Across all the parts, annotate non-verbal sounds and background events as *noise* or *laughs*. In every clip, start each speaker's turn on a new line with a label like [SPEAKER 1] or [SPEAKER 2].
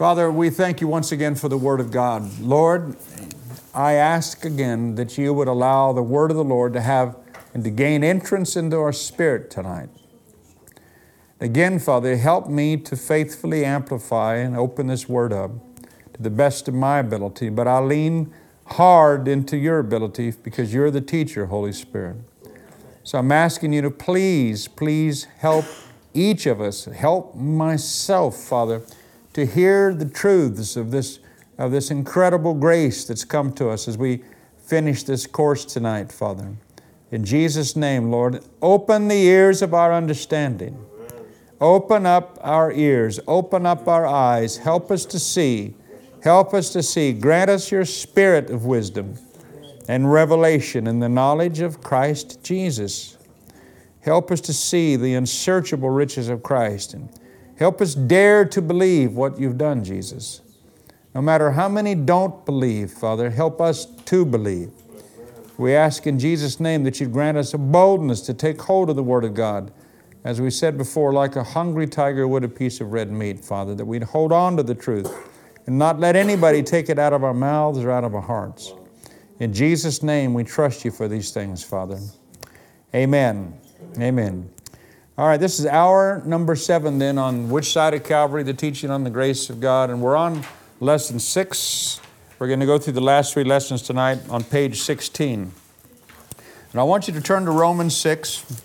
[SPEAKER 1] Father, we thank you once again for the Word of God. Lord, I ask again that you would allow the Word of the Lord to have and to gain entrance into our spirit tonight. Again, Father, help me to faithfully amplify and open this Word up to the best of my ability, but I lean hard into your ability because you're the teacher, Holy Spirit. So I'm asking you to please, please help each of us, help myself, Father, to hear the truths of this, of this incredible grace that's come to us as we finish this course tonight, Father. In Jesus' name, Lord, open the ears of our understanding. Open up our ears, open up our eyes, help us to see, help us to see. Grant us your spirit of wisdom and revelation in the knowledge of Christ Jesus. Help us to see the unsearchable riches of Christ and help us dare to believe what you've done, Jesus. No matter how many don't believe, Father, help us to believe. We ask in Jesus' name that you'd grant us a boldness to take hold of the Word of God. As we said before, like a hungry tiger would a piece of red meat, Father, that we'd hold on to the truth and not let anybody take it out of our mouths or out of our hearts. In Jesus' name, we trust you for these things, Father. Amen. Amen. All right, this is hour number seven then on which side of Calvary, the teaching on the grace of God. And we're on lesson six. We're going to go through the last three lessons tonight on page 16. And I want you to turn to Romans 6,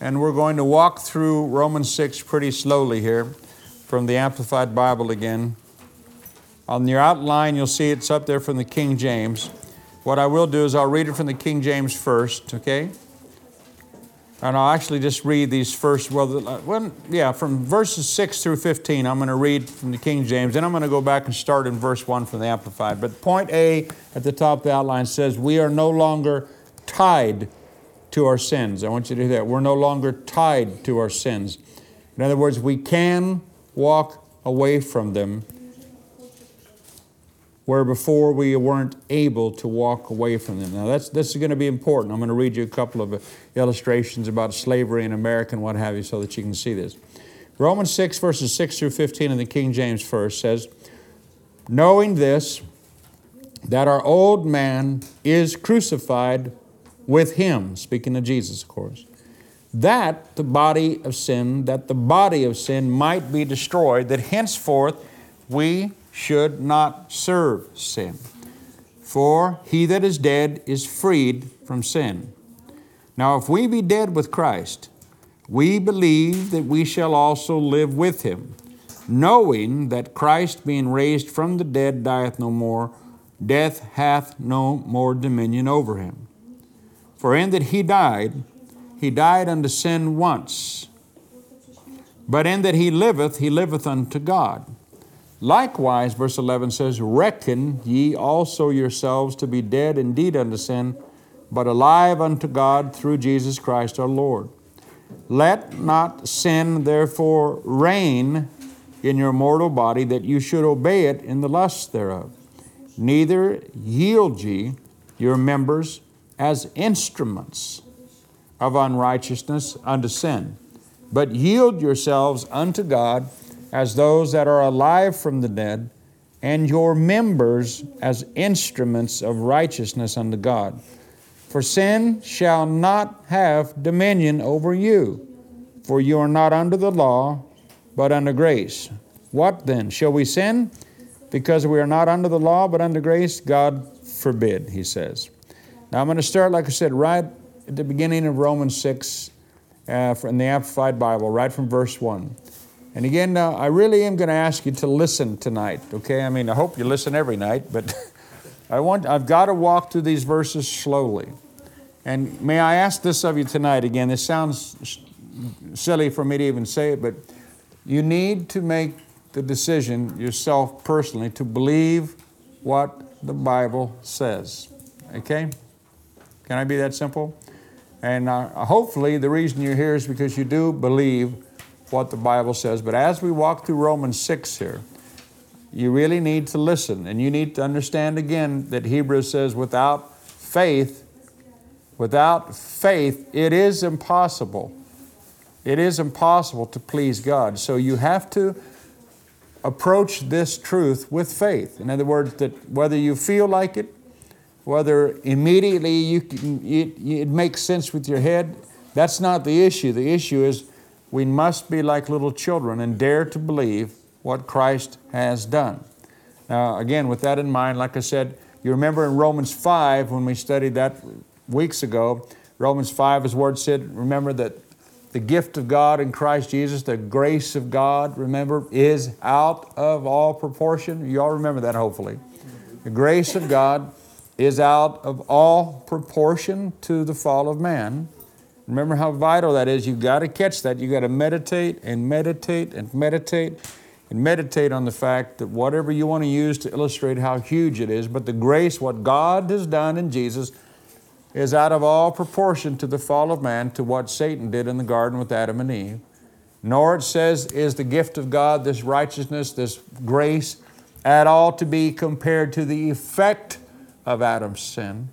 [SPEAKER 1] and we're going to walk through Romans 6 pretty slowly here from the Amplified Bible again. On your outline, you'll see it's up there from the King James. What I will do is I'll read it from the King James first, okay? And I'll actually just read these first, well, uh, well, yeah, from verses 6 through 15, I'm going to read from the King James. and I'm going to go back and start in verse 1 from the Amplified. But point A at the top of the outline says, We are no longer tied to our sins. I want you to hear that. We're no longer tied to our sins. In other words, we can walk away from them where before we weren't able to walk away from them. Now, that's, this is going to be important. I'm going to read you a couple of uh, illustrations about slavery in America and what have you so that you can see this. Romans 6, verses 6 through 15 in the King James first says, Knowing this, that our old man is crucified with him, speaking of Jesus, of course, that the body of sin, that the body of sin might be destroyed, that henceforth we should not serve sin. For he that is dead is freed from sin. Now, if we be dead with Christ, we believe that we shall also live with him, knowing that Christ, being raised from the dead, dieth no more, death hath no more dominion over him. For in that he died, he died unto sin once, but in that he liveth, he liveth unto God. Likewise, verse 11 says, Reckon ye also yourselves to be dead indeed unto sin, but alive unto God through Jesus Christ our Lord. Let not sin therefore reign in your mortal body, that you should obey it in the lusts thereof. Neither yield ye your members as instruments of unrighteousness unto sin, but yield yourselves unto God as those that are alive from the dead, and your members as instruments of righteousness unto God. For sin shall not have dominion over you, for you are not under the law, but under grace. What then? Shall we sin because we are not under the law, but under grace? God forbid, he says. Now I'm going to start, like I said, right at the beginning of Romans 6 uh, in the Amplified Bible, right from verse 1. And again, uh, I really am going to ask you to listen tonight, okay? I mean, I hope you listen every night, but *laughs* I want, I've got to walk through these verses slowly. And may I ask this of you tonight? Again, this sounds silly for me to even say it, but you need to make the decision yourself personally to believe what the Bible says, okay? Can I be that simple? And uh, hopefully, the reason you're here is because you do believe what the Bible says. But as we walk through Romans 6 here, you really need to listen and you need to understand again that Hebrews says, without faith, without faith, it is impossible. It is impossible to please God. So you have to approach this truth with faith. In other words, that whether you feel like it, whether immediately you can, it, it makes sense with your head, that's not the issue. The issue is we must be like little children and dare to believe what Christ has done. Now, again, with that in mind, like I said, you remember in Romans 5 when we studied that weeks ago, Romans 5, his word said, remember that the gift of God in Christ Jesus, the grace of God, remember, is out of all proportion. You all remember that, hopefully. The grace of God is out of all proportion to the fall of man. Remember how vital that is. You've got to catch that. You've got to meditate and meditate and meditate and meditate on the fact that whatever you want to use to illustrate how huge it is, but the grace, what God has done in Jesus, is out of all proportion to the fall of man, to what Satan did in the garden with Adam and Eve. Nor, it says, is the gift of God, this righteousness, this grace, at all to be compared to the effect of Adam's sin.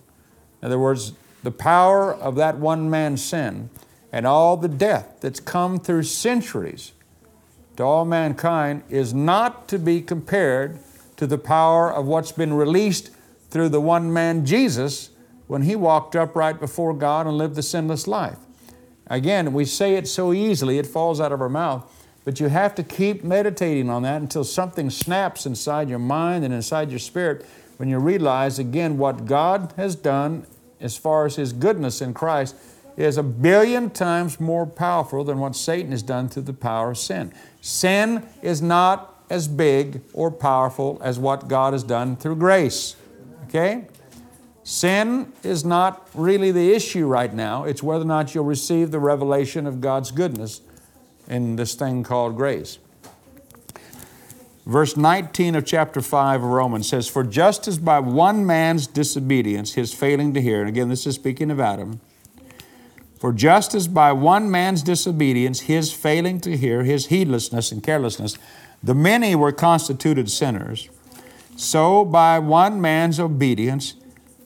[SPEAKER 1] In other words, the power of that one man's sin and all the death that's come through centuries to all mankind is not to be compared to the power of what's been released through the one man Jesus when he walked upright before God and lived the sinless life. Again, we say it so easily, it falls out of our mouth, but you have to keep meditating on that until something snaps inside your mind and inside your spirit when you realize again what God has done as far as His goodness in Christ is a billion times more powerful than what Satan has done through the power of sin. Sin is not as big or powerful as what God has done through grace. Okay? Sin is not really the issue right now. It's whether or not you'll receive the revelation of God's goodness in this thing called grace. Verse 19 of chapter 5 of Romans says, For just as by one man's disobedience, his failing to hear, and again, this is speaking of Adam, for just as by one man's disobedience, his failing to hear, his heedlessness and carelessness, the many were constituted sinners, so by one man's obedience,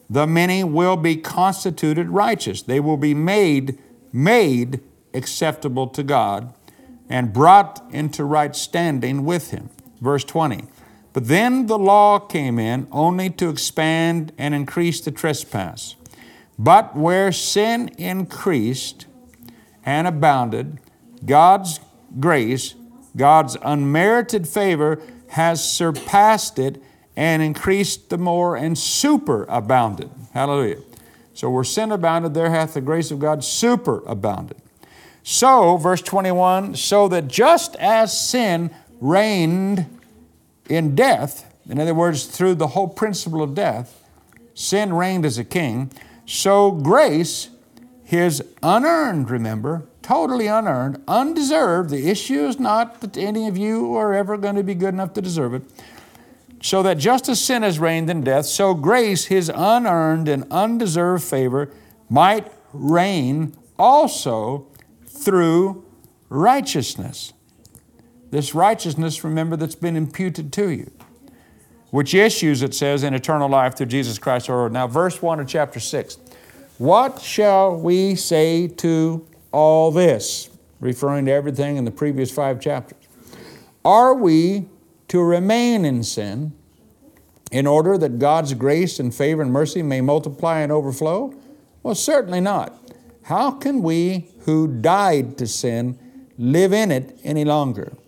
[SPEAKER 1] the many will be constituted righteous. They will be made, made acceptable to God and brought into right standing with Him. Verse 20. But then the law came in only to expand and increase the trespass. But where sin increased and abounded, God's grace, God's unmerited favor, has surpassed it and increased the more and superabounded. Hallelujah. So where sin abounded, there hath the grace of God superabounded. So, verse 21, so that just as sin reigned in death, in other words, through the whole principle of death, sin reigned as a king, so grace, his unearned, remember, totally unearned, undeserved, the issue is not that any of you are ever going to be good enough to deserve it so that just as sin has reigned in death, so grace, his unearned and undeserved favor, might reign also through righteousness. This righteousness, remember, that's been imputed to you, which issues, it says, in eternal life through Jesus Christ our Lord. Now, verse 1 of chapter 6. What shall we say to all this? Referring to everything in the previous five chapters. Are we to remain in sin in order that God's grace and favor and mercy may multiply and overflow? Well, certainly not. How can we who died to sin live in it any longer?